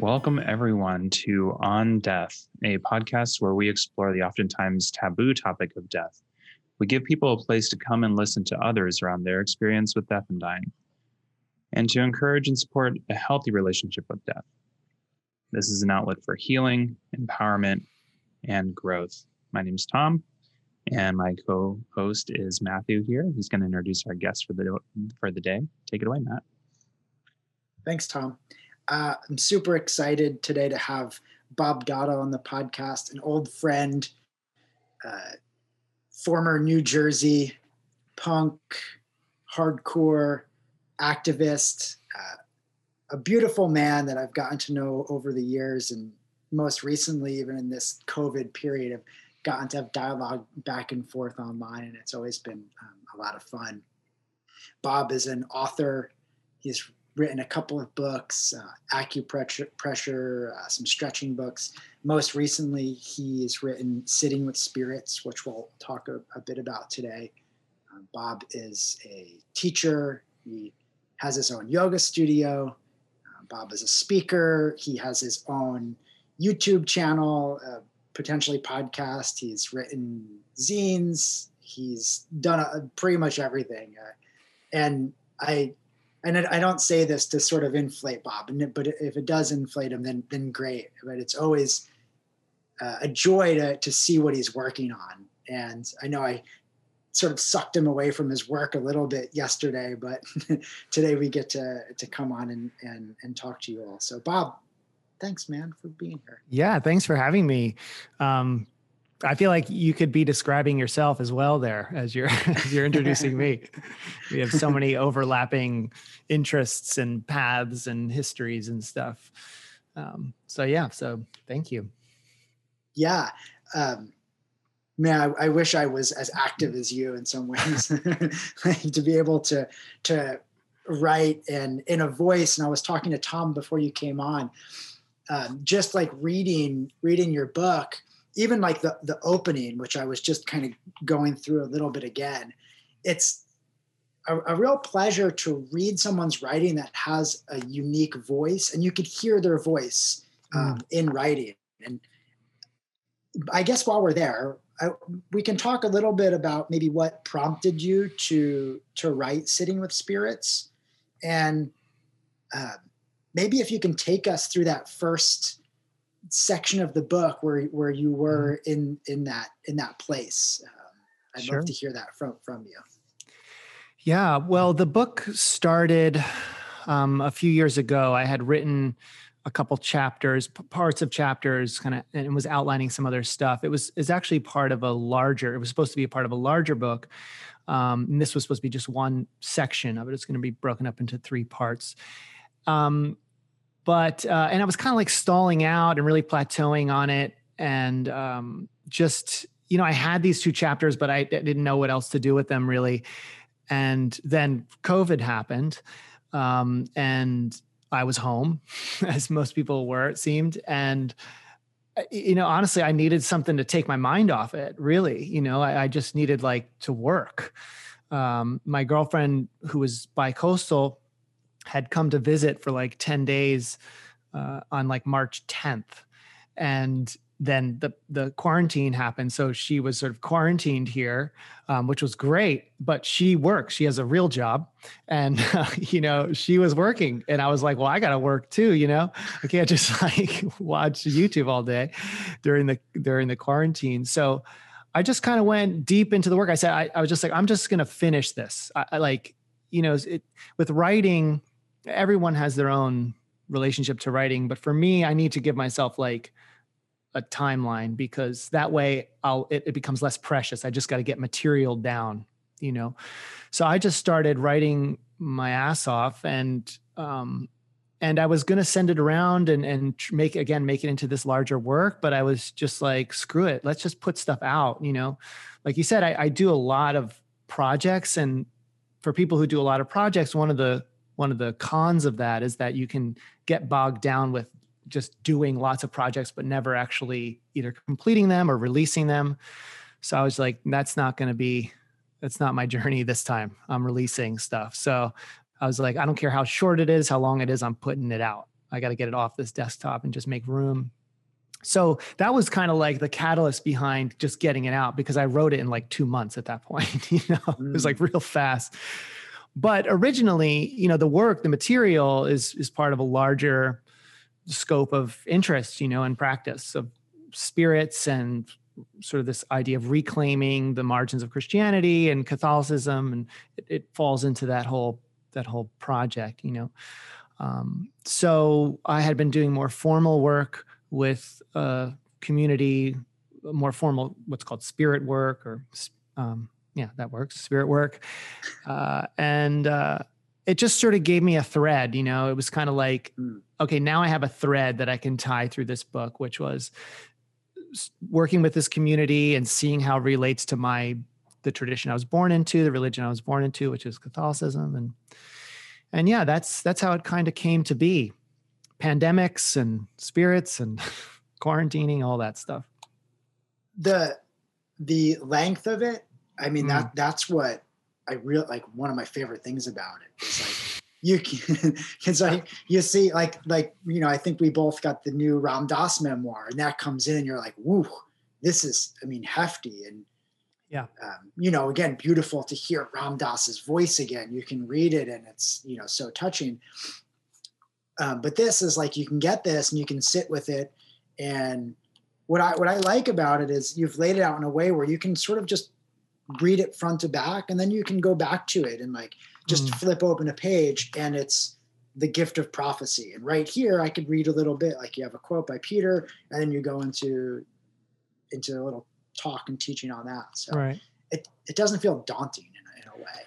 Welcome, everyone, to On Death, a podcast where we explore the oftentimes taboo topic of death. We give people a place to come and listen to others around their experience with death and dying, and to encourage and support a healthy relationship with death. This is an outlet for healing, empowerment, and growth. My name is Tom, and my co-host is Matthew here. He's going to introduce our guest for the for the day. Take it away, Matt. Thanks, Tom. Uh, I'm super excited today to have Bob Doto on the podcast, an old friend, uh, former New Jersey punk, hardcore activist, uh, a beautiful man that I've gotten to know over the years, and most recently, even in this COVID period, I've gotten to have dialogue back and forth online, and it's always been um, a lot of fun. Bob is an author. He's written a couple of books, uh, acupressure, pressure, uh, some stretching books. Most recently, he has written Sitting with Spirits, which we'll talk a, a bit about today. Uh, Bob is a teacher. He has his own yoga studio. Uh, Bob is a speaker. He has his own YouTube channel, uh, potentially podcast. He's written zines. He's done a, pretty much everything. Uh, and I and I don't say this to sort of inflate Bob, but if it does inflate him, then then great. But it's always uh, a joy to to see what he's working on. And I know I sort of sucked him away from his work a little bit yesterday, but today we get to to come on and and and talk to you all. So Bob, thanks, man, for being here. Yeah, thanks for having me. Um, I feel like you could be describing yourself as well there as you're as you're introducing me. We have so many overlapping interests and paths and histories and stuff. Um, so yeah, so thank you. Yeah. Um, man, I, I, wish I was as active as you in some ways to be able to to write and in a voice. And I was talking to Tom before you came on, um, just like reading reading your book even like the the opening, which I was just kind of going through a little bit again, it's a, a, real pleasure to read someone's writing that has a unique voice, and you could hear their voice um, mm. in writing. And I guess while we're there, I, we can talk a little bit about maybe what prompted you to to write "Sitting with Spirits," and uh, maybe if you can take us through that first section of the book where where you mm-hmm. were in in that in that place. Um, I'd sure. love to hear that from from you. Yeah, well, the book started um, a few years ago. I had written a couple chapters, parts of chapters, kind of, and was outlining some other stuff. It was is actually part of a larger. It was supposed to be a part of a larger book. Um, and this was supposed to be just one section of it. It's going to be broken up into three parts. Um, but uh, and I was kind of like stalling out and really plateauing on it, and um, just you know I had these two chapters, but I didn't know what else to do with them really. And then COVID happened, um, and I was home, as most people were, it seemed, and uh, you know honestly i needed something to take my mind off it really. You know i, I just needed like to work. Um, my girlfriend who was bi-coastal had come to visit for like 10 days uh, on like March 10th. And then the the quarantine happened, so she was sort of quarantined here, um, which was great. But she works; she has a real job, and uh, you know she was working, and I was like, "Well, I got to work too." You know, I can't just like watch YouTube all day during the during the quarantine. So I just kind of went deep into the work. I said, I, I was just like, I'm just to finish this. I, I like, you know, it, with writing, everyone has their own relationship to writing but for me i need to give myself like a timeline because that way i'll it, it becomes less precious. I just got to get material down you know? So i just started writing my ass off and um and i was going to send it around and and make again make it into this larger work but i was just like screw it. Let's just put stuff out you know? Like you said i, I do a lot of projects and for people who do a lot of projects one of the one of the cons of that is that you can get bogged down with just doing lots of projects but never actually either completing them or releasing them so i was like that's not going to be that's not my journey this time i'm releasing stuff so i was like i don't care how short it is how long it is i'm putting it out I got to get it off this desktop and just make room. So that was kind of like the catalyst behind just getting it out because I wrote it in like two months at that point. You know, mm. it was like mm. real fast. But originally, you know, the work, the material is is part of a larger scope of interest, you know, and practice of spirits and sort of this idea of reclaiming the margins of Christianity and Catholicism, and it, it falls into that whole that whole project, you know. Um, so I had been doing more formal work with community, more formal, what's called spirit work, or um, yeah, that works, spirit work, uh, and uh, it just sort of gave me a thread. You know, it was kind of like, mm. okay, now I have a thread that I can tie through this book, which was working with this community and seeing how it relates to my the tradition I was born into, the religion I was born into, which is Catholicism, and and yeah, that's that's how it kind of came to be. Pandemics and spirits and quarantining, all that stuff. The the length of it, I mean mm. that that's what I really like one of my favorite things about it is like you can it's like you see like like you know i think we both got the new ram dass memoir and that comes in and you're like woo this is i mean hefty. And yeah. um, you know again beautiful to hear ram dass's voice again. You can read it and it's you know so touching. Um, but this is like you can get this and you can sit with it. And what i what i like about it is you've laid it out in a way where you can sort of just read it front to back and then you can go back to it and like just mm. flip open a page and it's the gift of prophecy. And right here, I could read a little bit, like you have a quote by Peter, and then you go into into a little talk and teaching on that. So right. it it doesn't feel daunting in a, in a way.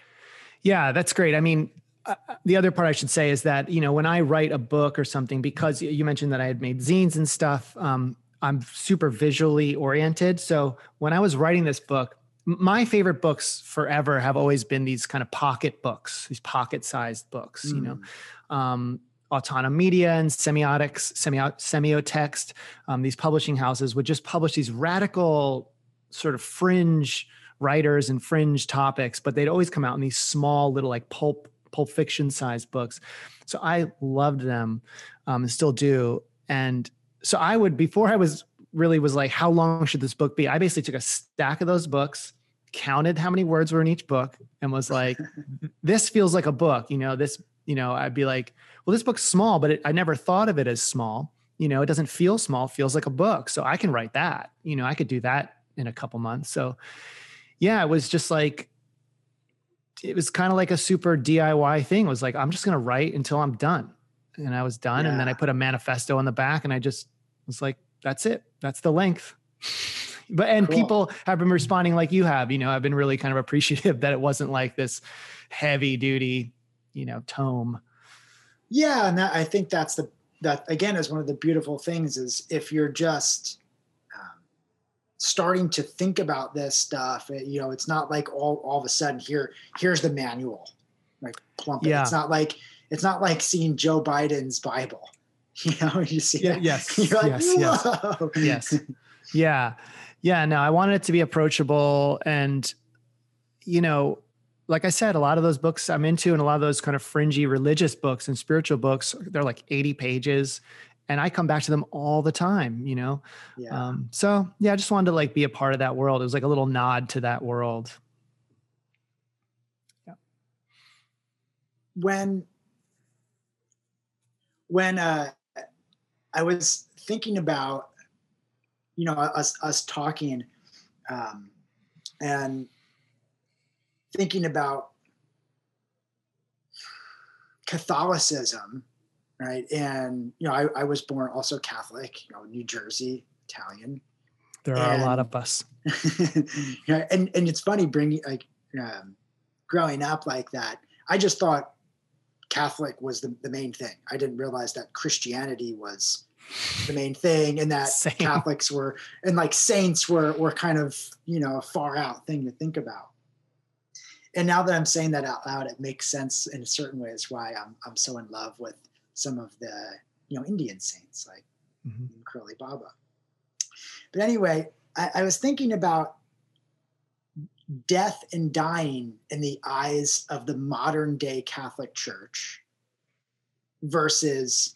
Yeah, that's great. I mean, uh, uh, the other part I should say is that you know when I write a book or something, because you mentioned that I had made zines and stuff. Um, I'm super visually oriented. So when I was writing this book, my favorite books forever have always been these kind of pocket books, these pocket sized books, mm. you know. Mm. Um, Media and Semiotics, Semio, Semiotext, um, these publishing houses would just publish these radical sort of fringe writers and fringe topics, but they'd always come out in these small little like pulp pulp fiction sized books. So I loved them um, and still do. And so I would before I was really was like, how long should this book be? I basically took a stack of those books, counted how many words were in each book, and was like, this feels like a book. You know, this, you know, I'd be like, well, this book's small, but it, I never thought of it as small. You know, it doesn't feel small, feels like a book. So I can write that. You know, I could do that in a couple months. So yeah, it was just like, it was kind of like a super DIY thing. It was like, I'm just going to write until I'm done. And I was done. Yeah. And then I put a manifesto on the back and I just was like, that's it. That's the length. but and cool. people have been responding like you have. You know, I've been really kind of appreciative that it wasn't like this heavy duty, you know, tome. Yeah, and that, I think that's the that again is one of the beautiful things is if you're just um, starting to think about this stuff, you know, it's not like all all of a sudden here here's the manual, like plump. Yeah. It's not like it's not like seeing Joe Biden's Bible You know, you see yeah, Yes. Like, yes. Whoa. Yes. Yes. Yeah. Yeah. No, I wanted it to be approachable. And, you know, like I said, a lot of those books I'm into and a lot of those kind of fringy religious books and spiritual books, they're like 80 pages. And I come back to them all the time, you know? Yeah. Um, so yeah, I just wanted to like be a part of that world. It was like a little nod to that world. Yeah. When when uh I was thinking about, you know, us us talking, um, and thinking about Catholicism, right? And you know, I, I was born also Catholic, you know, New Jersey, Italian. There are and, a lot of us. you know, and and it's funny bringing like um, growing up like that. I just thought Catholic was the, the main thing. I didn't realize that Christianity was the main thing and that Same. Catholics were and like saints were were kind of, you know, a far out thing to think about. And now that I'm saying that out loud, it makes sense in a certain way. ways why I'm I'm so in love with some of the, you know, Indian saints like mm-hmm. Karoli Baba. But anyway, I, I was thinking about death and dying in the eyes of the modern day Catholic Church versus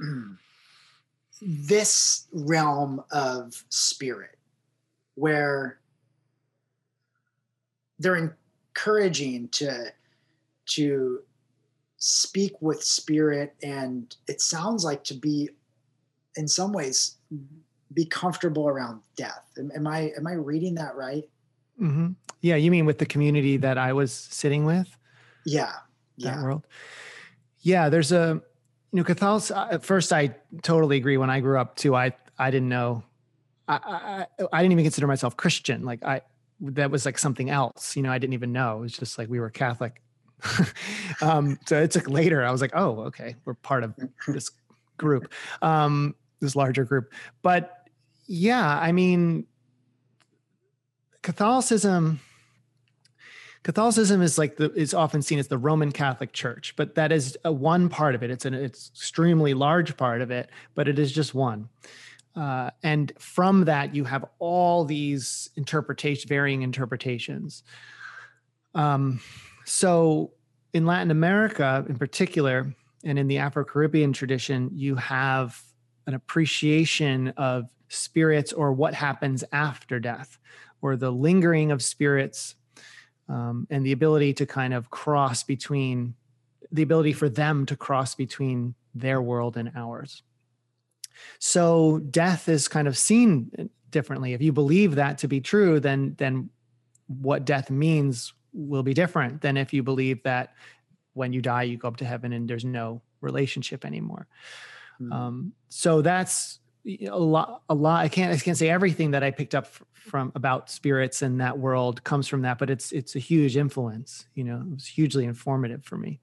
this realm of spirit where they're encouraging to to speak with spirit and it sounds like to be in some ways mm-hmm. be comfortable around death. Am, am i am i reading that right mm-hmm. yeah you mean with the community that i was sitting with? Yeah that world? Yeah there's a you know catholicism at first i totally agree. When i grew up too i i didn't know I, I i didn't even consider myself christian. Like i that was like something else you know i didn't even know. It was just like we were catholic. Um so it took later. I was like oh okay we're part of this group um this larger group. But yeah i mean catholicism Catholicism is like the is often seen as the Roman Catholic Church, but that is a one part of it. It's an it's extremely large part of it, but it is just one. Uh, and from that, you have all these interpretation, varying interpretations. Um, so in Latin America, in particular, and in the Afro Caribbean tradition, you have an appreciation of spirits or what happens after death, or the lingering of spirits um, and the ability to kind of cross between the ability for them to cross between their world and ours. So death is kind of seen differently. If you believe that to be true, then then what death means will be different than if you believe that when you die you go up to heaven and there's no relationship anymore. Mm. Um, so that's a lot a lot i can't i can't say everything that i picked up from about spirits and that world comes from that but it's it's a huge influence you know it was hugely informative for me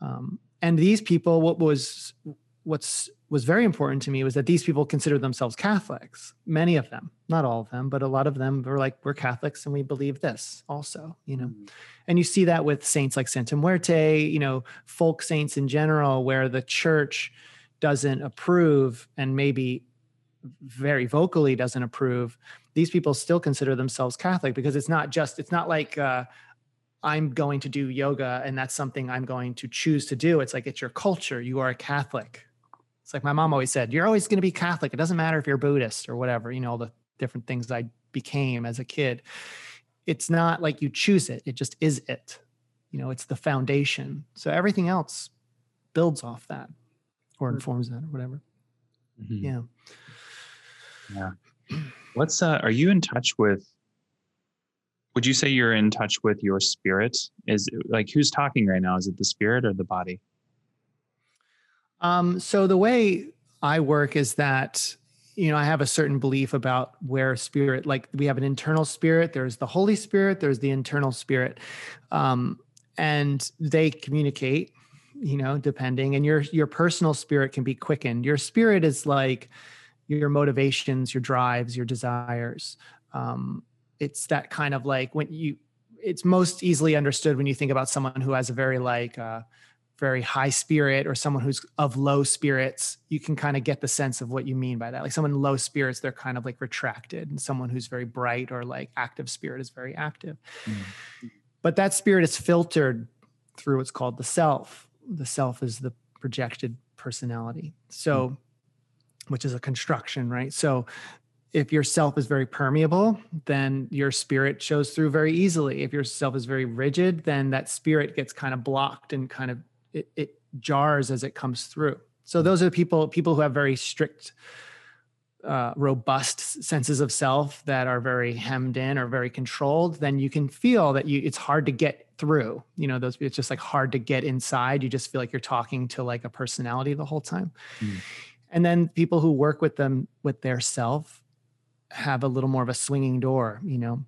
um, and these people what was what's was very important to me was that these people considered themselves catholics many of them not all of them but a lot of them were like we're catholics and we believe this also you know mm-hmm. and you see that with saints like santa muerte you know folk saints in general where the church doesn't approve and maybe very vocally doesn't approve these people still consider themselves catholic because it's not just it's not like uh, i'm going to do yoga and that's something i'm going to choose to do. It's like it's your culture. You are a catholic. It's like my mom always said you're always going to be catholic. It doesn't matter if you're buddhist or whatever you know all the different things i became as a kid. It's not like you choose it. It just is it. You know it's the foundation. So everything else builds off that or informs that or whatever. Mm-hmm. Yeah. Yeah. What's uh are you in touch with would you say you're in touch with your spirit? Is like who's talking right now? Is it the spirit or the body? Um, so the way I work is that you know I have a certain belief about where spirit, like we have an internal spirit. There's the Holy Spirit. There's the internal spirit, um, and they communicate you know depending and your your personal spirit can be quickened. Your spirit is like your motivations your drives your desires. Um it's that kind of like when you it's most easily understood when you think about someone who has a very like uh very high spirit or someone who's of low spirits you can kind of get the sense of what you mean by that. Like someone low spirits they're kind of like retracted and someone who's very bright or like active spirit is very active. Mm-hmm. but that spirit is filtered through what's called the self the self is the projected personality. So, mm. which is a construction, right? So, if your self is very permeable, then your spirit shows through very easily. If your self is very rigid, then that spirit gets kind of blocked and kind of it, it jars as it comes through. So those are the people people who have very strict uh, robust senses of self that are very hemmed in or very controlled, then you can feel that you it's hard to get through. You know, those it's just like hard to get inside. You just feel like you're talking to like a personality the whole time. Mm. And then people who work with them with their self have a little more of a swinging door. You know,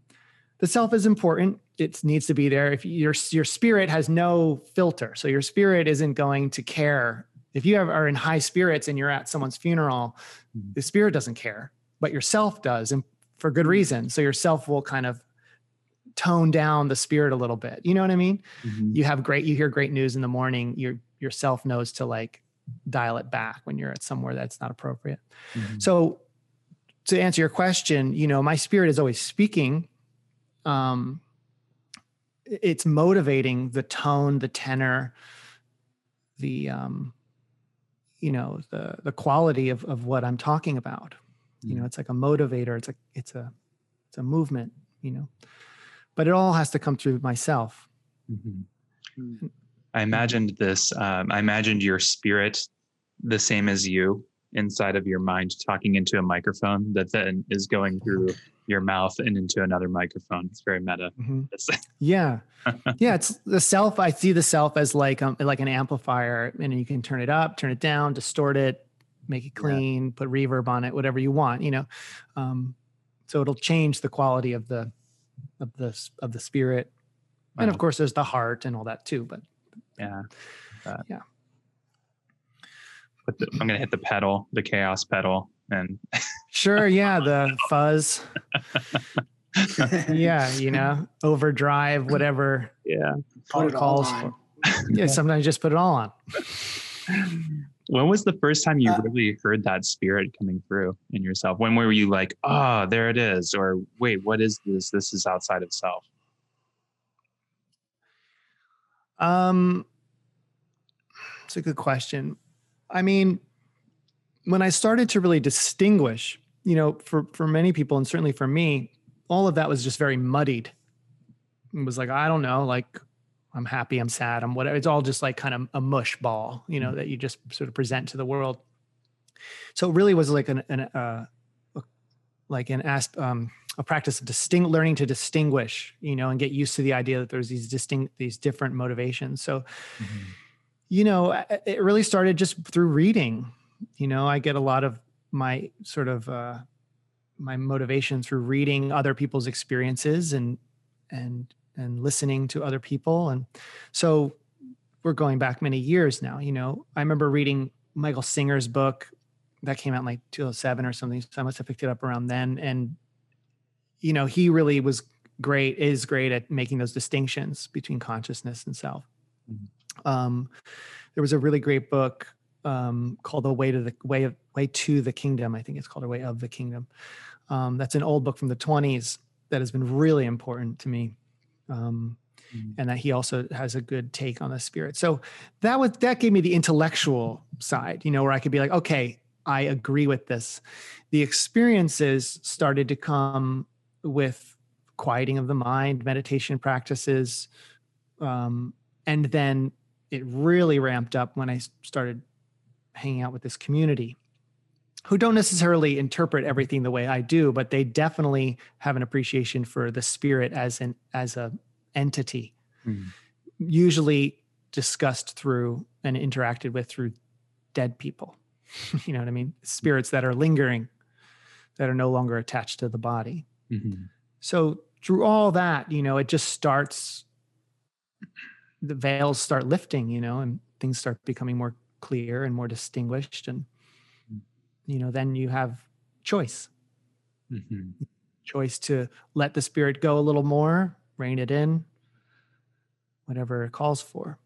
the self is important. It needs to be there. If your your spirit has no filter, so your spirit isn't going to care if you are in high spirits and you're at someone's funeral, mm-hmm. the spirit doesn't care, but yourself does, and for good mm-hmm. reason. So yourself will kind of tone down the spirit a little bit. You know what I mean? Mm-hmm. You have great, you hear great news in the morning. Your yourself knows to like dial it back when you're at somewhere that's not appropriate. Mm-hmm. So to answer your question, you know, my spirit is always speaking. Um, it's motivating the tone, the tenor, the um, you know the the quality of of what i'm talking about you know it's like a motivator it's a it's a it's a movement you know but it all has to come through myself Mhm. Mm. I imagined this. Um, I imagined your spirit the same as you inside of your mind, talking into a microphone that then is going through your mouth and into another microphone. It's very meta. Mhm. Yeah yeah it's the self i see the self as like um like an amplifier and you can turn it up turn it down distort it make it Yeah. clean put reverb on it whatever you want you know um so it'll change the quality of the of the of the spirit and of course there's the heart and all that too but yeah. Yeah. But the, I'm gonna hit the pedal, the chaos pedal, and sure yeah the fuzz yeah you know overdrive whatever yeah. Put it all on. yeah sometimes you just put it all on When was the first time you Uh, really heard that spirit coming through in yourself? When were you like, oh, there it is? Or wait, what is this? This is outside of self. Um, it's a good question. I mean, when I started to really distinguish, you know, for for many people and certainly for me, all of that was just very muddied. It was like I don't know, like I'm happy, I'm sad, I'm whatever. It's all just like kind of a mush ball, you know, that you just sort of present to the world. So it really was like an, an uh, like an asp, um, a practice of distinct learning to distinguish, you know, and get used to the idea that there's these distinct, these different motivations. So you know it really started just through reading. You know i get a lot of my sort of uh my motivation through reading other people's experiences and and and listening to other people. And so we're going back many years now you know. I remember reading michael singer's book that came out in like 2007 or something so i must have picked it up around then. And you know he really was great is great at making those distinctions between consciousness and self um, there was a really great book um, called "The Way to the Way of Way to the Kingdom." I think it's called "A Way of the Kingdom." Um, that's an old book from the 20s that has been really important to me, um, Mhm. and that he also has a good take on the spirit. So that was that gave me the intellectual side, you know, where I could be like, okay, I agree with this. The experiences started to come with quieting of the mind, meditation practices, um, and then it really ramped up when I started hanging out with this community who don't necessarily interpret everything the way I do, but they definitely have an appreciation for the spirit as an as a entity, Mhm. usually discussed through and interacted with through dead people. you know what I mean? Spirits that are lingering, that are no longer attached to the body. Mhm. So through all that, you know, it just starts the veils start lifting, you know, and things start becoming more clear and more distinguished and you know, then you have choice. Mhm. Choice to let the spirit go a little more, rein it in, whatever it calls for.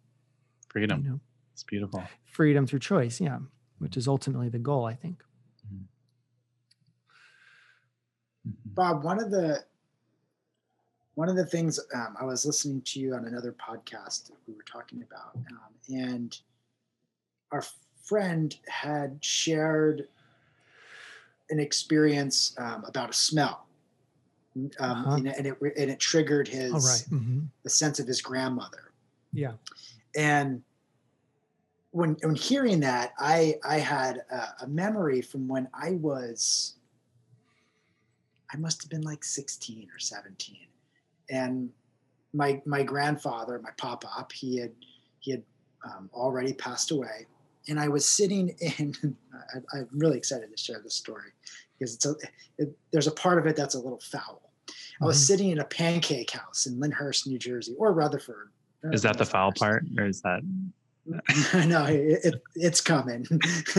Freedom. You know, It's beautiful. freedom through choice, yeah, which is ultimately the goal, I think. Mhm. Bob, one of the one of the things um, I was listening to you on another podcast we were talking about, um, and our friend had shared an experience um, about a smell, um, Uh-huh. and, it- and it and it triggered his All right. Mhm. the sense of his grandmother. Yeah. and when when hearing that i i had a, a memory from when i was i must have been like 16 or 17 and my my grandfather my pop up, he had he had um, already passed away and i was sitting in I, i'm really excited to share this story because it's a it, there's a part of it that's a little foul i was Mhm. sitting in a pancake house in lyndhurst new jersey or rutherford Is that the foul part, or is that? no, it, it, it's coming.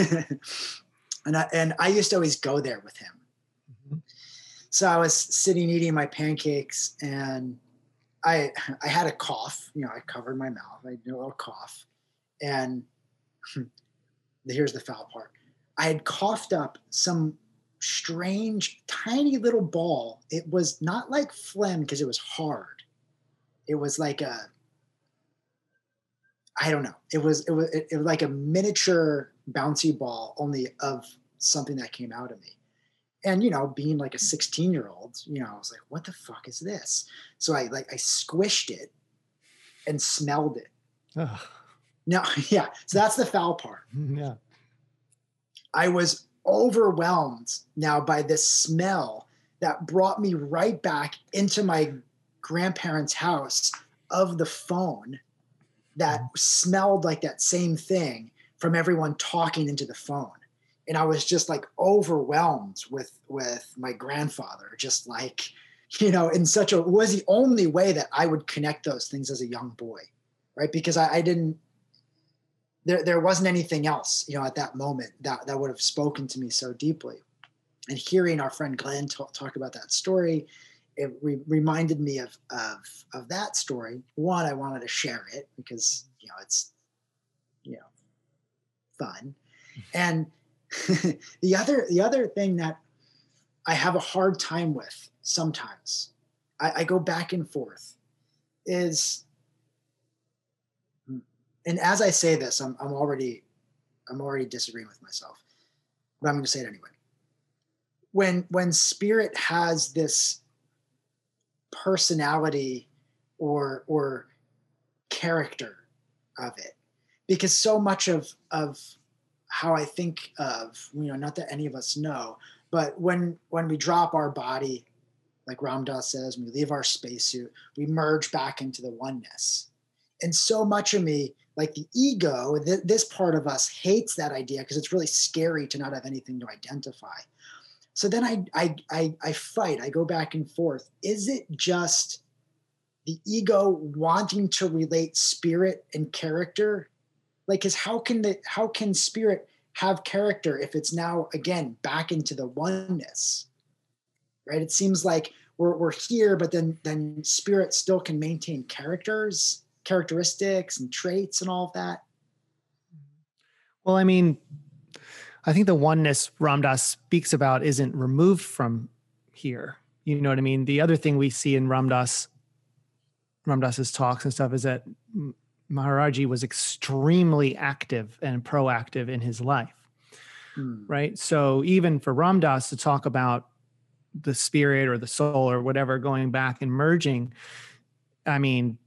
and I and I used to always go there with him. So I was sitting eating my pancakes, and I I had a cough. You know, I covered my mouth. I had a little cough, and here's the foul part. I had coughed up some strange, tiny little ball. It was not like phlegm because it was hard. It was like a I don't know. It was it was it, it was like a miniature bouncy ball only of something that came out of me and you know being like a 16 year old you know i was like what the fuck is this? So i like i squished it and smelled it. Ugh. no yeah so that's the foul part. Yeah. I was overwhelmed now by this smell that brought me right back into my grandparents house of the phone that mm-hmm. smelled like that same thing from everyone talking into the phone and I was just like overwhelmed with with my grandfather, just like you know, in such a was the only way that I would connect those things as a young boy, right? Because I, I didn't there there wasn't anything else, you know, at that moment that that would have spoken to me so deeply. And hearing our friend Glenn talk, talk about that story, it re- reminded me of of of that story. One, I wanted to share it because you know it's you know fun, and the other the other thing that I have a hard time with sometimes, I, I go back and forth, is and as I say this, I'm I'm already I'm already disagreeing with myself, but I'm going to say it anyway. When when spirit has this personality or or character of it, because so much of of how I think of, you know, not that any of us know, but when when we drop our body, like Ram Dass says, when we leave our spacesuit, we merge back into the oneness. And so much of me, like the ego, th- this part of us hates that idea because it's really scary to not have anything to identify. So then I, I I I fight. I go back and forth. Is it just the ego wanting to relate spirit and character like because how can the how can spirit have character if it's now again back into the oneness? Right? It seems like we're, we're here but then then spirit still can maintain characters characteristics and traits and all of that. Well i mean i think the oneness ram dass speaks about isn't removed from here. You know what i mean? The other thing we see in ram dass ramdas's talks and stuff is that Maharaji was extremely active and proactive in his life. Mm. Right. So even for Ram Dass to talk about the spirit or the soul or whatever going back and merging, I mean,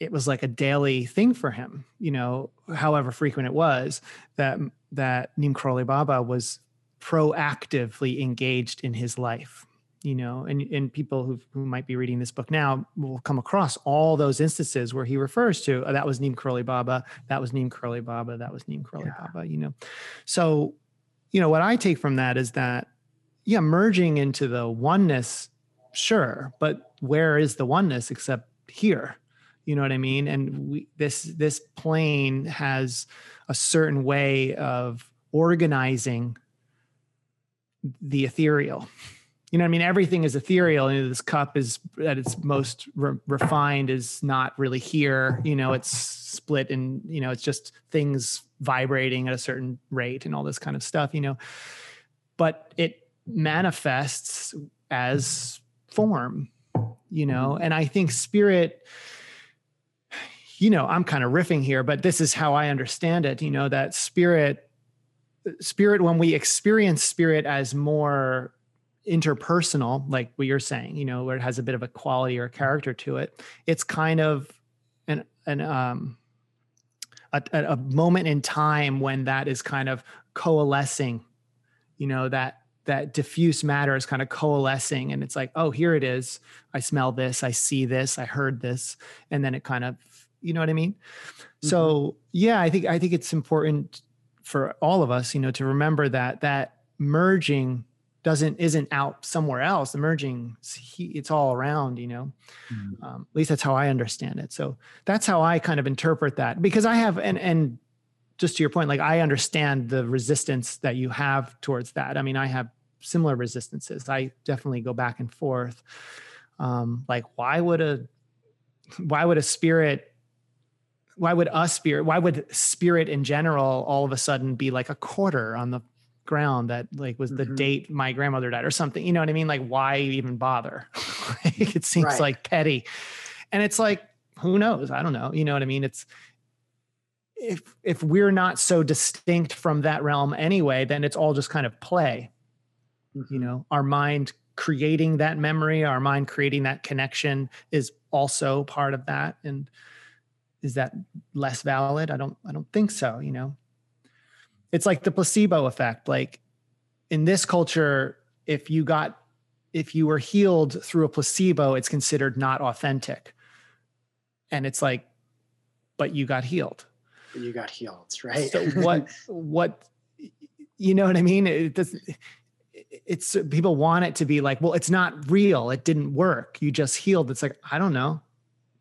it was like a daily thing for him, you know, however frequent it was, that that Neem Karoli Baba was proactively engaged in his life you know and and people who who might be reading this book now will come across all those instances where he refers to oh, that was Neem Karoli Baba that was Neem Karoli Baba that was Neem Karoli yeah. Baba you know. So you know what I take from that is that yeah merging into the oneness sure but where is the oneness except here? You know what i mean? And we this this plane has a certain way of organizing the ethereal you know i mean? Everything is ethereal and this cup is at its most re- refined is not really here. You know it's split and you know it's just things vibrating at a certain rate and all this kind of stuff you know? But it manifests as form you know? Mm-hmm. and i think spirit you know i'm kind of riffing here but this is how i understand it you know that spirit spirit when we experience spirit as more interpersonal, like what you're saying, you know, where it has a bit of a quality or a character to it, it's kind of an an um a, a moment in time when that is kind of coalescing, you know, that that diffuse matter is kind of coalescing and it's like, oh, here it is. I smell this, I see this, I heard this, and then it kind of, you know what I mean? Mm-hmm. So yeah, I think I think it's important for all of us, you know, to remember that that merging doesn't isn't out somewhere else emerging it's all around you know? Mm-hmm. um, at least that's how i understand it. So that's how i kind of interpret that because i have and and just to your point like i understand the resistance that you have towards that. I mean i have similar resistances. I definitely go back and forth. Um, like why would a why would a spirit why would a spirit why would spirit in general all of a sudden be like a quarter on the ground that like was the mm-hmm. date my grandmother died or something. You know what I mean? Like, why even bother? like, it seems right. like petty. And it's like, who knows? I don't know. You know what I mean? It's if if we're not so distinct from that realm anyway, then it's all just kind of play. You know, our mind creating that memory, our mind creating that connection is also part of that. And is that less valid? I don't I don't think so, you know. It's like the placebo effect. Like in this culture, if you got if you were healed through a placebo, it's considered not authentic. And it's like, but you got healed. You got healed, right? So what what you know what I mean? It doesn't it's people want it to be like, well, it's not real. It didn't work. You just healed. It's like, I don't know.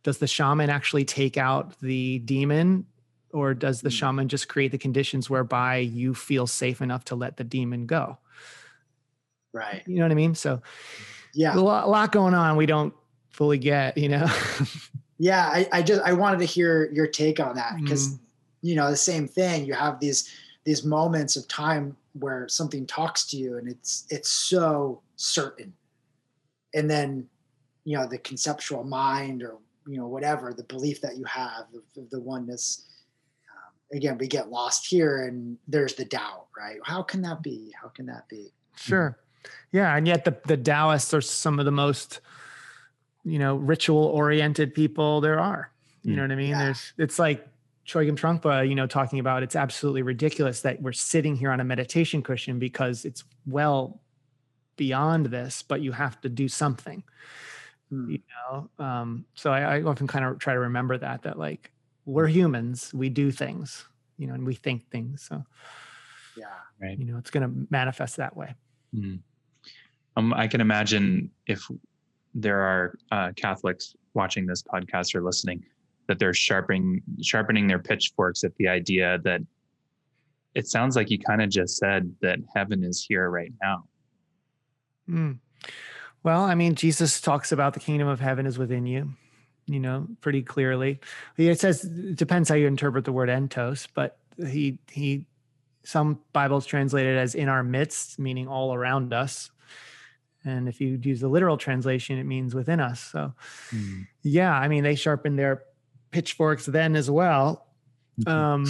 Does the shaman actually take out the demon or does the Mm. shaman just create the conditions whereby you feel safe enough to let the demon go? right. You know what I mean? So Yeah. a lot, a lot going on we don't fully get, you know? Yeah. I, I just I wanted to hear your take on that because Mm. you know the same thing. You have these these moments of time where something talks to you and it's it's so certain, and then you know the conceptual mind or you know whatever the belief that you have of, of the oneness. Again, we get lost here, and there's the doubt, right? How can that be? How can that be? Sure. Yeah. And yet the, the Taoists are some of the most, you know, ritual oriented people there are. You Mm. know what I mean? Yeah. There's, it's like Chogyam Trungpa, you know, talking about it's absolutely ridiculous that we're sitting here on a meditation cushion because it's well beyond this, but you have to do something, Hmm. you know? Um, so I, I often kind of try to remember that, that like we're humans, we do things, you know, and we think things. So, Yeah. Right. you know, it's going to manifest that way. Mm. Um, I can imagine if there are uh, Catholics watching this podcast or listening, that they're sharpening sharpening their pitchforks at the idea that it sounds like you kind of just said that heaven is here right now. Mm. Well, I mean, Jesus talks about the kingdom of heaven is within you, you know, pretty clearly. It says it depends how you interpret the word entos, but he he some Bibles translate it as in our midst, meaning all around us. And if you use the literal translation, it means within us. So yeah, I mean, they sharpen their pitchforks then as well. Um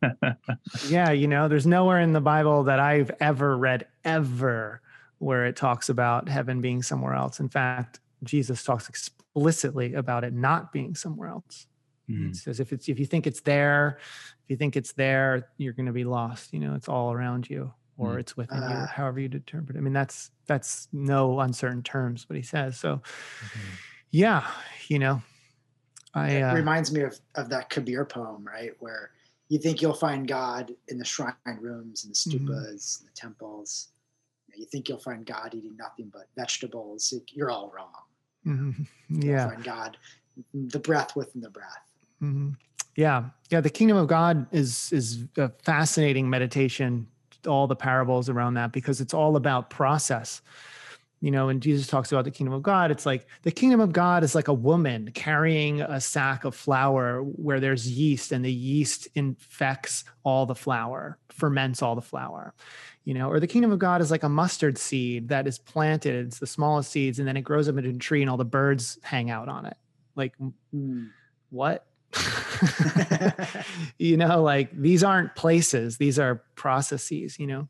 yeah, you know, there's nowhere in the Bible that I've ever read ever where it talks about heaven being somewhere else. In fact, Jesus talks explicitly about it not being somewhere else. Mm. He says if it's if you think it's there, if you think it's there, you're going to be lost. You know, it's all around you or Mm. it's within you, Ah. however you determine. it. I mean, that's that's no uncertain terms what he says. So, Mhm. yeah, you know, I it uh, reminds me of, of that Kabir poem, right? Where you think you'll find God in the shrine rooms and the Mhm. stupas and the temples. You think you'll find God eating nothing but vegetables. You're all wrong. Mhm, yeah. God, the breath within the breath. hmm Yeah, yeah. The kingdom of God is is a fascinating meditation. All the parables around that because it's all about process. You know, when Jesus talks about the kingdom of God, it's like the kingdom of God is like a woman carrying a sack of flour where there's yeast, and the yeast infects all the flour, ferments all the flour. You know, or the kingdom of God is like a mustard seed that is planted. It's the smallest seeds, and then it grows up into a tree, and all the birds hang out on it. Like hmm. what? you know, like these aren't places, these are processes, you know?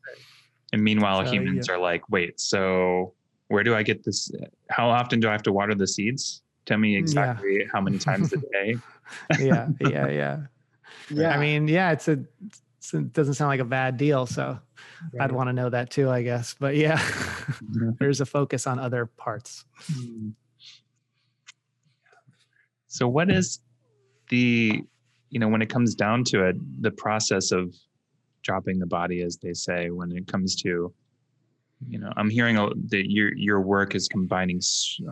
And meanwhile, So, humans are like, wait, so where do I get this? How often do I have to water the seeds? Tell me Mm, Yeah. exactly how many times a day. Yeah, yeah, yeah. Yeah. I mean, yeah, it's a, it's, it doesn't sound like a bad deal. So I'd want to know that too, I guess. But yeah, there's a focus on other parts. Mm. So, what is the, you know, when it comes down to it, the process of dropping the body, as they say, when it comes to, you know, I'm hearing that your your work is combining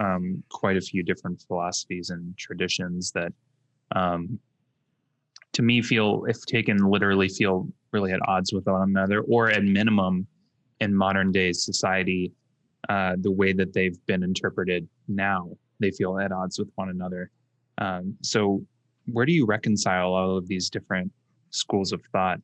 um, quite a few different philosophies and traditions that, um, to me, feel if taken literally, feel really at odds with one another, or at minimum, in modern day society, uh, the way that they've been interpreted now, they feel at odds with one another. Um, so, where do you reconcile all of these different schools of thought?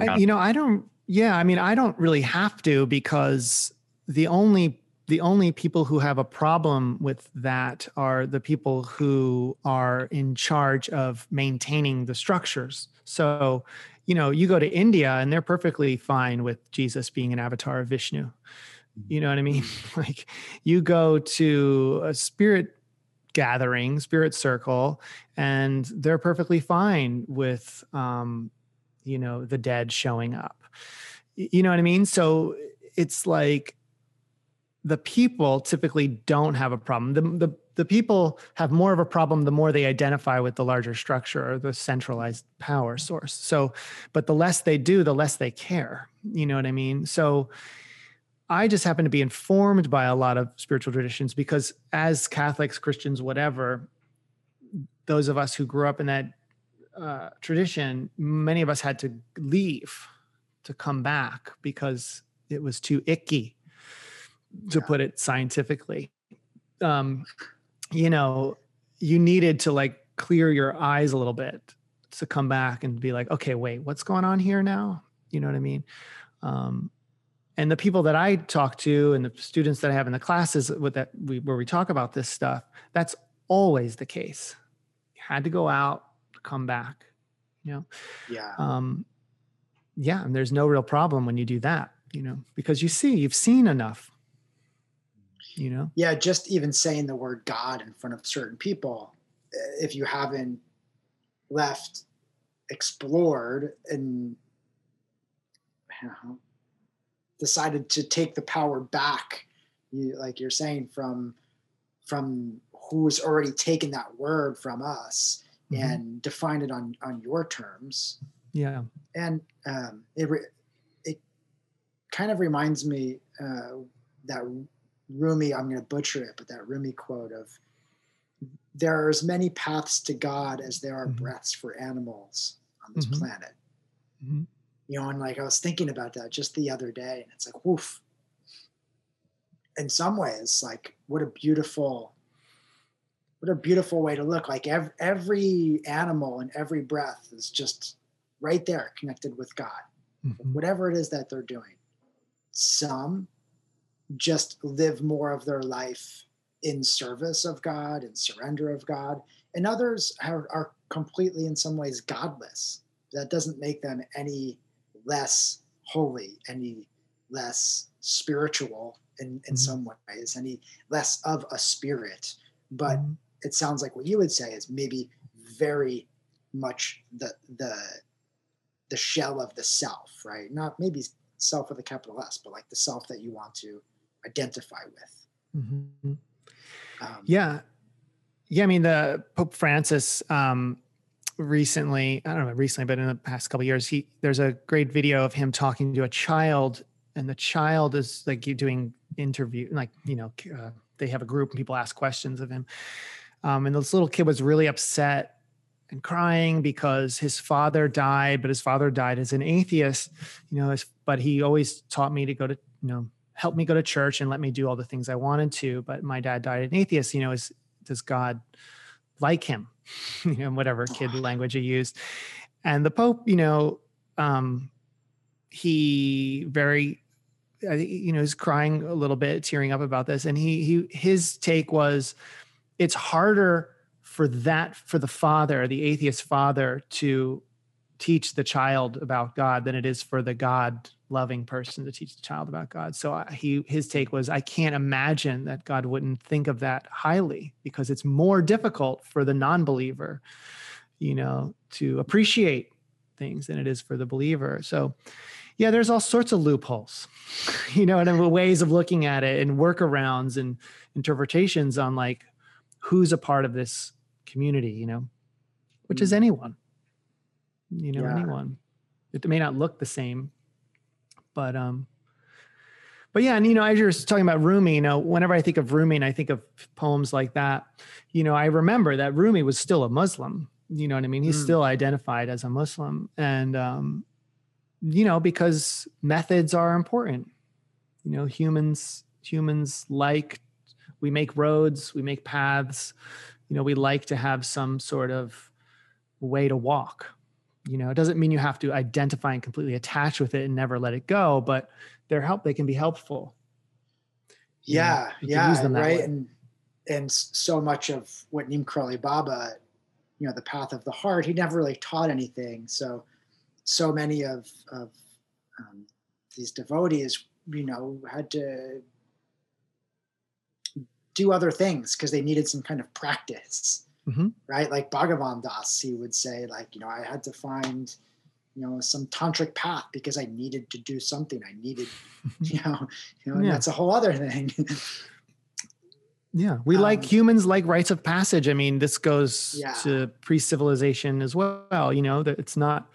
I, you know, I don't, yeah, I mean, I don't really have to because the only the only people who have a problem with that are the people who are in charge of maintaining the structures. So, you know, you go to India and they're perfectly fine with Jesus being an avatar of Vishnu. You know what I mean? like you go to a spirit gathering, spirit circle, and they're perfectly fine with, um, you know, the dead showing up. You know what I mean? So it's like the people typically don't have a problem. The, the, the people have more of a problem the more they identify with the larger structure or the centralized power source. So, but the less they do, the less they care. You know what I mean? So, I just happen to be informed by a lot of spiritual traditions because, as Catholics, Christians, whatever, those of us who grew up in that uh, tradition, many of us had to leave to come back because it was too icky to put it scientifically. Um, you know, you needed to like clear your eyes a little bit to come back and be like, okay, wait, what's going on here now? You know what I mean? Um, and the people that I talk to and the students that I have in the classes with that we, where we talk about this stuff, that's always the case. You had to go out, come back, you know? Yeah. Um, yeah. And there's no real problem when you do that, you know, because you see, you've seen enough you know yeah just even saying the word god in front of certain people eh, if you haven't left explored and you know, decided to take the power back you like you're saying from from who's already taken that word from us mm-hmm. and defined it on on your terms yeah and um it it kind of reminds me uh that Rumi, I'm going to butcher it, but that Rumi quote of there are as many paths to God as there are mm-hmm. breaths for animals on this mm-hmm. planet. Mm-hmm. You know, and like I was thinking about that just the other day, and it's like, woof. In some ways, like what a beautiful, what a beautiful way to look. Like every, every animal and every breath is just right there connected with God, mm-hmm. whatever it is that they're doing. Some just live more of their life in service of God and surrender of God. And others are, are completely, in some ways, godless. That doesn't make them any less holy, any less spiritual in, in mm-hmm. some ways, any less of a spirit. But mm-hmm. it sounds like what you would say is maybe very much the the the shell of the self, right? Not maybe self with a capital S, but like the self that you want to identify with. Mm-hmm. Um, yeah. Yeah. I mean, the Pope Francis, um, recently, I don't know, recently, but in the past couple years, he, there's a great video of him talking to a child and the child is like doing interview, like, you know, uh, they have a group and people ask questions of him. Um, and this little kid was really upset and crying because his father died, but his father died as an atheist, you know, but he always taught me to go to, you know, help me go to church and let me do all the things I wanted to. But my dad died an atheist. You know, is does God like him? you know, whatever kid language he used. And the Pope, you know, um, he very, you know, is crying a little bit, tearing up about this. And he he his take was, it's harder for that for the father, the atheist father, to teach the child about God than it is for the God loving person to teach the child about God. So uh, he his take was I can't imagine that God wouldn't think of that highly because it's more difficult for the non-believer, you know, to appreciate things than it is for the believer. So yeah, there's all sorts of loopholes, you know, and ways of looking at it and workarounds and interpretations on like who's a part of this community, you know, which is mm. anyone, you know, yeah. anyone. It may not look the same but um, but yeah, and you know, as you're talking about Rumi, you know, whenever I think of Rumi and I think of poems like that, you know, I remember that Rumi was still a Muslim. You know what I mean? He's mm. still identified as a Muslim, and um, you know, because methods are important. You know, humans humans like we make roads, we make paths. You know, we like to have some sort of way to walk you know it doesn't mean you have to identify and completely attach with it and never let it go but they're help they can be helpful Yeah, yeah, right. Way. And and so much of what Neem Karoli Baba, you know, the path of the heart, he never really taught anything. So so many of of um, these devotees, you know, had to do other things because they needed some kind of practice, mm-hmm. right? Like Bhagavan Das, he would say, like, you know, I had to find, you know, some tantric path because I needed to do something. I needed, you know, you know, yeah. that's a whole other thing. yeah, we um, like humans like rites of passage. I mean, this goes yeah. to pre-civilization as well. You know that it's not.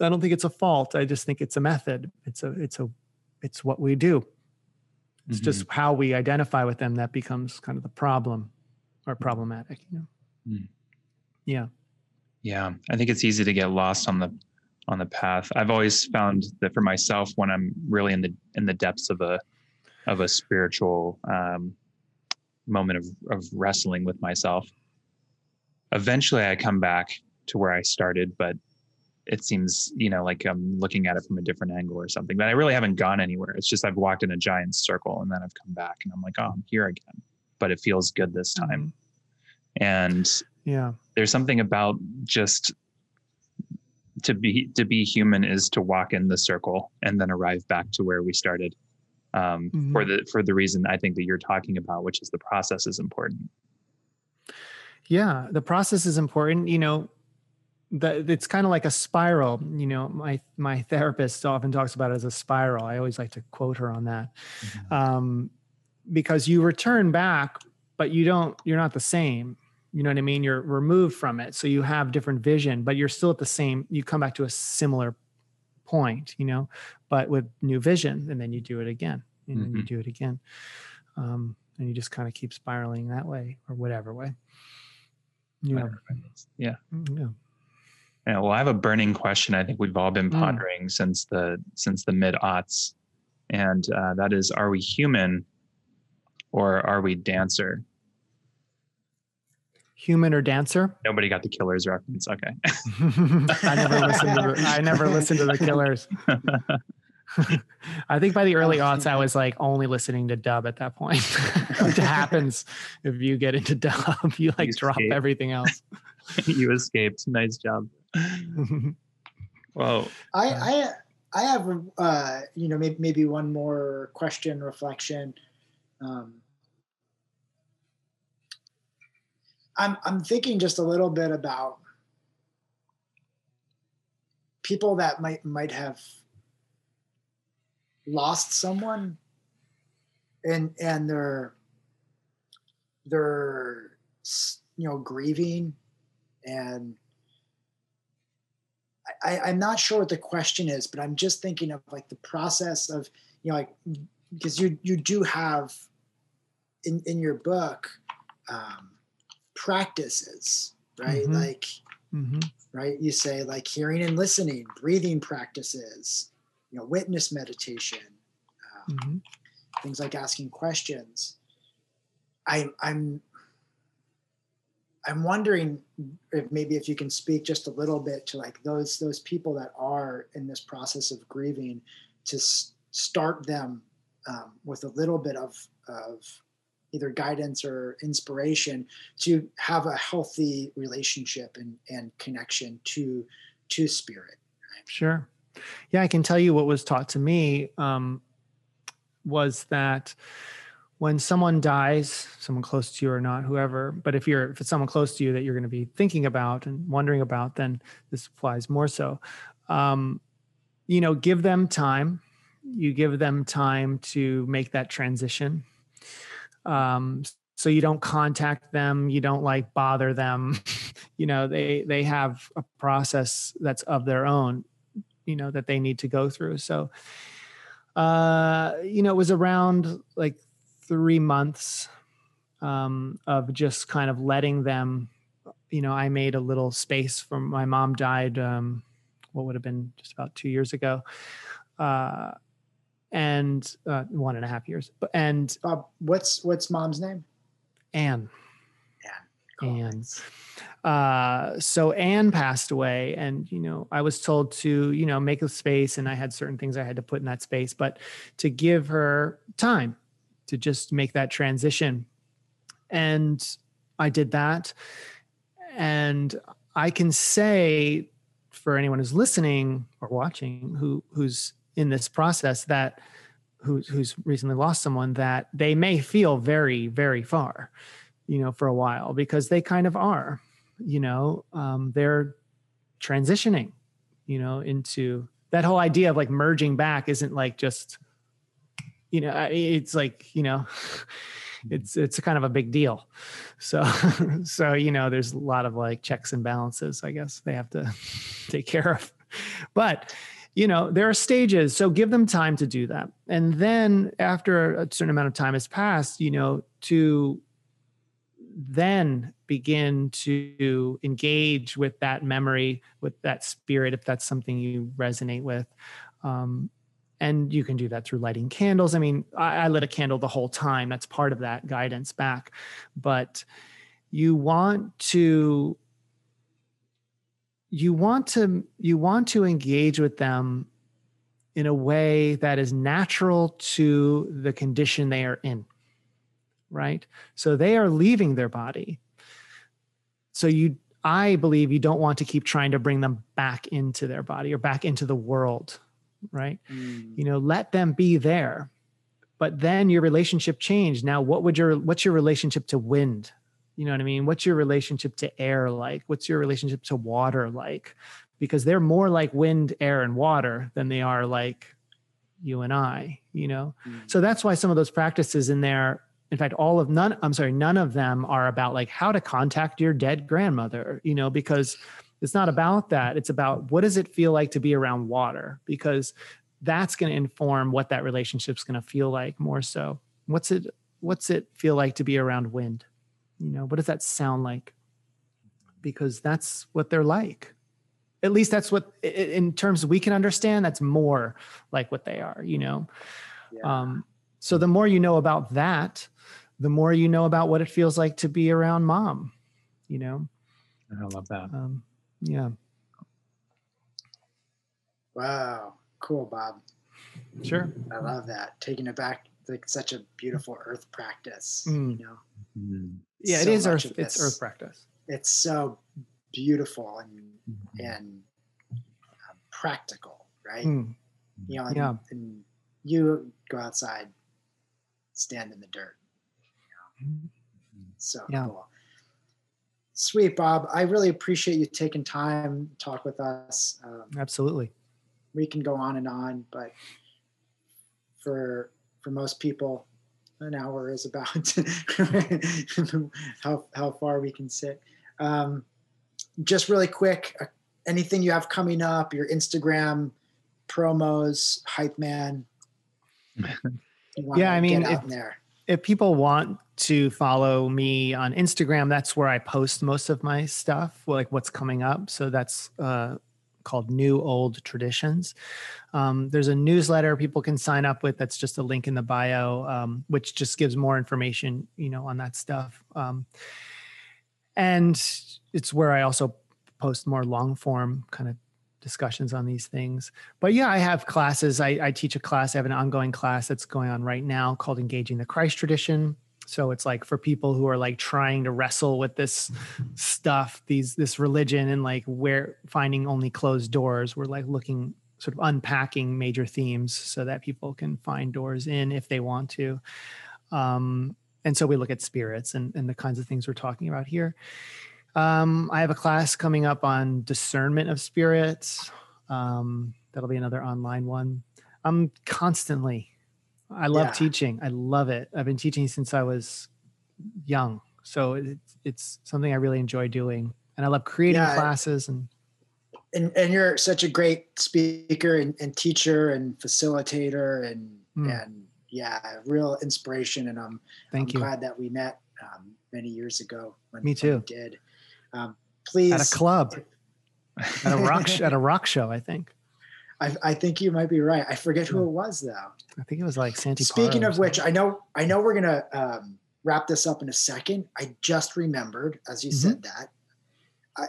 I don't think it's a fault. I just think it's a method. It's a. It's a. It's what we do. It's mm-hmm. just how we identify with them that becomes kind of the problem or problematic, you know. Mm. Yeah. Yeah. I think it's easy to get lost on the on the path. I've always found that for myself when I'm really in the in the depths of a of a spiritual um, moment of of wrestling with myself. Eventually I come back to where I started, but it seems you know like i'm looking at it from a different angle or something but i really haven't gone anywhere. It's just i've walked in a giant circle and then i've come back and i'm like oh i'm here again. But it feels good this time. Mm-hmm. and yeah. there's something about just to be to be human is to walk in the circle and then arrive back to where we started um, mm-hmm. for the for the reason i think that you're talking about which is the process is important. Yeah the process is important. You know that it's kind of like a spiral you know my my therapist often talks about it as a spiral. I always like to quote her on that. Mm-hmm. um, because you return back but you don't you're not the same. You know what i mean? You're removed from it so you have different vision but you're still at the same you come back to a similar point you know but with new vision and then you do it again and mm-hmm. then you mm-hmm. do it again. Um, and you just kind of keep spiraling that way or whatever way. Yeah. Yeah yeah well, I have a burning question. I think we've all been hmm. pondering mm. since the since the mid aughts, and uh, that is: Are we human, or are we dancer? Human or dancer? Nobody got the Killers reference. Okay. I never listened to the, I never listened to the Killers. I think by the early aughts, I was like only listening to dub at that point. Which happens if you get into dub, you like you drop everything else. you escaped. Nice job. well, I, uh, I, I have, uh, you know, maybe, maybe one more question, reflection. Um, I'm, I'm thinking just a little bit about people that might, might have lost someone and, and they're, they're, you know, grieving and I, I'm not sure what the question is, but I'm just thinking of like the process of, you know, like because you you do have in in your book um, practices, right? Mm-hmm. Like, mm-hmm. right? You say like hearing and listening, breathing practices, you know, witness meditation, um, mm-hmm. things like asking questions. I, I'm I'm wondering if maybe if you can speak just a little bit to like those those people that are in this process of grieving, to s- start them um, with a little bit of of either guidance or inspiration to have a healthy relationship and and connection to to spirit. Sure, yeah, I can tell you what was taught to me um, was that when someone dies, someone close to you or not, whoever, but if you're if it's someone close to you that you're going to be thinking about and wondering about, then this applies more so. Um, you know, give them time. You give them time to make that transition. Um, so you don't contact them, you don't like bother them. you know, they they have a process that's of their own, you know, that they need to go through. So uh, you know, it was around like three months um, of just kind of letting them you know i made a little space from my mom died um, what would have been just about two years ago uh, and uh, one and a half years and uh, what's what's mom's name anne Cool. Anne. Uh, so Anne passed away, and you know, I was told to you know make a space, and I had certain things I had to put in that space, but to give her time to just make that transition. And I did that. And I can say for anyone who's listening or watching who who's in this process that who, who's recently lost someone that they may feel very very far you know for a while because they kind of are you know um, they're transitioning you know into that whole idea of like merging back isn't like just you know it's like you know it's it's a kind of a big deal. So so you know there's a lot of like checks and balances i guess they have to take care of. But you know there are stages so give them time to do that. And then after a certain amount of time has passed you know to then begin to engage with that memory with that spirit if that's something you resonate with um, and you can do that through lighting candles. I mean I, I lit a candle the whole time. That's part of that guidance back. But you want to you want to you want to engage with them in a way that is natural to the condition they are in right? So they are leaving their body. So you i believe you don't want to keep trying to bring them back into their body or back into the world right? Mm. you know let them be there but then your relationship changed. Now what would your what's your relationship to wind? You know what i mean? What's your relationship to air like? What's your relationship to water like? Because they're more like wind air and water than they are like you and i you know? Mm. so that's why some of those practices in there in fact all of none i'm sorry none of them are about like how to contact your dead grandmother you know because it's not about that. It's about what does it feel like to be around water because that's going to inform what that relationship's going to feel like more so. What's it what's it feel like to be around wind? You know, what does that sound like? Because that's what they're like. At least that's what in terms we can understand that's more like what they are, you know. Yeah. Um so the more you know about that, the more you know about what it feels like to be around mom, you know. I love that. Um, yeah. Wow. Cool, Bob. Sure. I love that. Taking it back like such a beautiful earth practice. Mm. You know? Mm. Yeah, so it is earth it's earth practice. It's so beautiful and mm-hmm. and uh, practical, right? Mm. You know, and, yeah. and you go outside, stand in the dirt. You know? Mm-hmm. So yeah. cool. Sweet, Bob. I really appreciate you taking time to talk with us. Um, Absolutely. We can go on and on, but for for most people, an hour is about how how far we can sit. Um, just really quick, uh, anything you have coming up, your Instagram promos, hype man. yeah, I mean, if, if people want to follow me on Instagram, that's where I post most of my stuff, like what's coming up. So that's uh, called New Old Traditions. Um, there's a newsletter people can sign up with. That's just a link in the bio, um, which just gives more information, you know, on that stuff. Um, and it's where I also post more long form kind of discussions on these things. But yeah, I have classes. I, I teach a class. I have an ongoing class that's going on right now called Engaging the Christ Tradition so it's like for people who are like trying to wrestle with this stuff these this religion and like where finding only closed doors we're like looking sort of unpacking major themes so that people can find doors in if they want to um, and so we look at spirits and, and the kinds of things we're talking about here um, i have a class coming up on discernment of spirits um, that'll be another online one i'm constantly I love yeah. teaching. I love it. I've been teaching since I was young. So it's, it's something I really enjoy doing. And I love creating yeah, classes and and and you're such a great speaker and, and teacher and facilitator and mm. and yeah, real inspiration. And I'm thank I'm you. Glad that we met um, many years ago. When, Me too. did. Um, please at a club, at a rock sh- at a rock show, I think. I, I think you might be right. I forget who it was though. I think it was like Santi. Speaking of which, I know I know we're gonna um, wrap this up in a second. I just remembered as you mm-hmm. said that. I,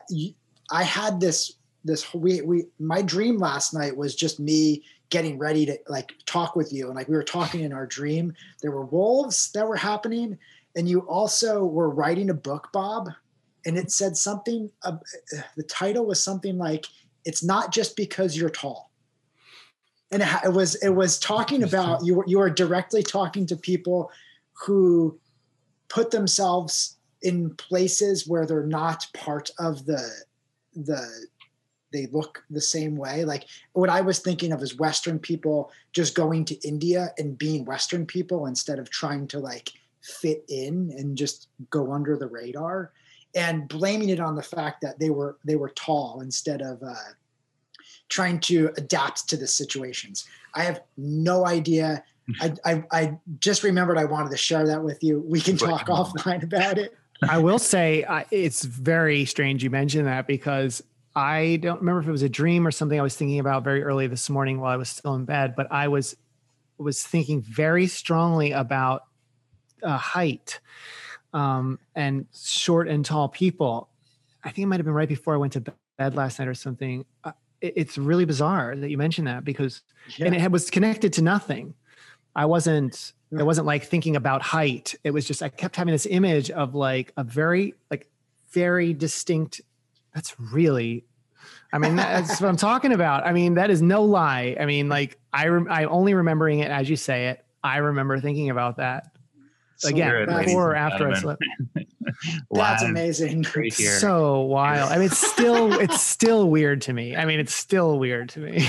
I had this this we we my dream last night was just me getting ready to like talk with you and like we were talking in our dream there were wolves that were happening and you also were writing a book bob and it said something uh, the title was something like it's not just because you're tall. And it, it was it was talking about you were you were directly talking to people who put themselves in places where they're not part of the the they look the same way. Like what I was thinking of is Western people just going to India and being Western people instead of trying to like fit in and just go under the radar and blaming it on the fact that they were they were tall instead of uh, trying to adapt to the situations. I have no idea. I, I, I just remembered I wanted to share that with you. We can talk offline about it. I will say uh, it's very strange you mentioned that because I don't remember if it was a dream or something I was thinking about very early this morning while I was still in bed, but I was was thinking very strongly about uh, height um, and short and tall people. I think it might have been right before I went to bed last night or something. Uh, it, it's really bizarre that you mentioned that because, yeah. and it was connected to nothing. I wasn't. It wasn't like thinking about height. It was just I kept having this image of like a very like very distinct that's really I mean, that's what I'm talking about. I mean, that is no lie. I mean, like I, rem- I only remembering it as you say it. I remember thinking about that again before or after I slept. That's amazing. so wild. I mean, it's still, it's still weird to me. I mean, it's still weird to me.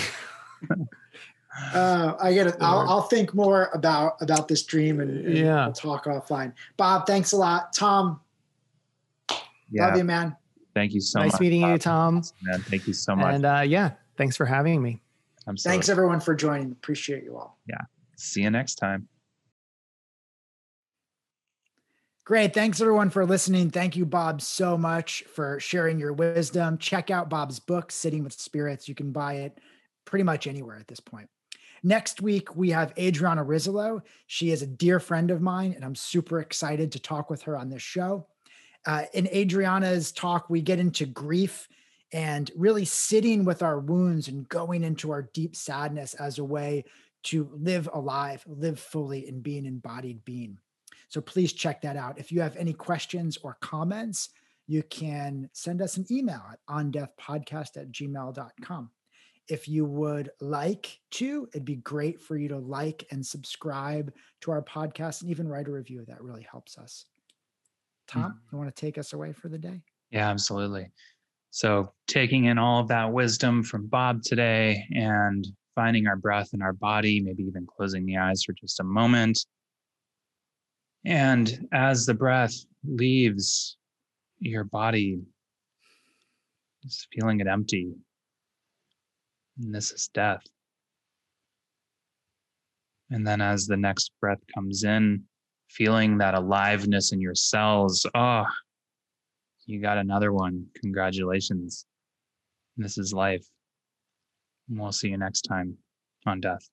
uh, I get it. I'll, I'll, think more about about this dream and, and yeah, we'll talk offline. Bob, thanks a lot. Tom, yeah. love you, man. Thank you so nice much. Nice meeting you, Tom. Man, thank you so much. And uh, yeah, thanks for having me. I'm so Thanks everyone for joining. Appreciate you all. Yeah. See you next time. Great. Thanks everyone for listening. Thank you, Bob, so much for sharing your wisdom. Check out Bob's book, Sitting with Spirits. You can buy it pretty much anywhere at this point. Next week, we have Adriana Rizzolo. She is a dear friend of mine, and I'm super excited to talk with her on this show. Uh, in Adriana's talk, we get into grief and really sitting with our wounds and going into our deep sadness as a way to live alive, live fully and being an embodied being. So please check that out. If you have any questions or comments, you can send us an email at ondeathpodcast at gmail.com. If you would like to, it'd be great for you to like and subscribe to our podcast and even write a review. That really helps us. Tom, mm-hmm. you want to take us away for the day? Yeah, absolutely. So, taking in all of that wisdom from Bob today and finding our breath in our body, maybe even closing the eyes for just a moment. And as the breath leaves your body, just feeling it empty. And this is death. And then as the next breath comes in, feeling that aliveness in your cells. Oh, you got another one. Congratulations. This is life. And we'll see you next time on Death.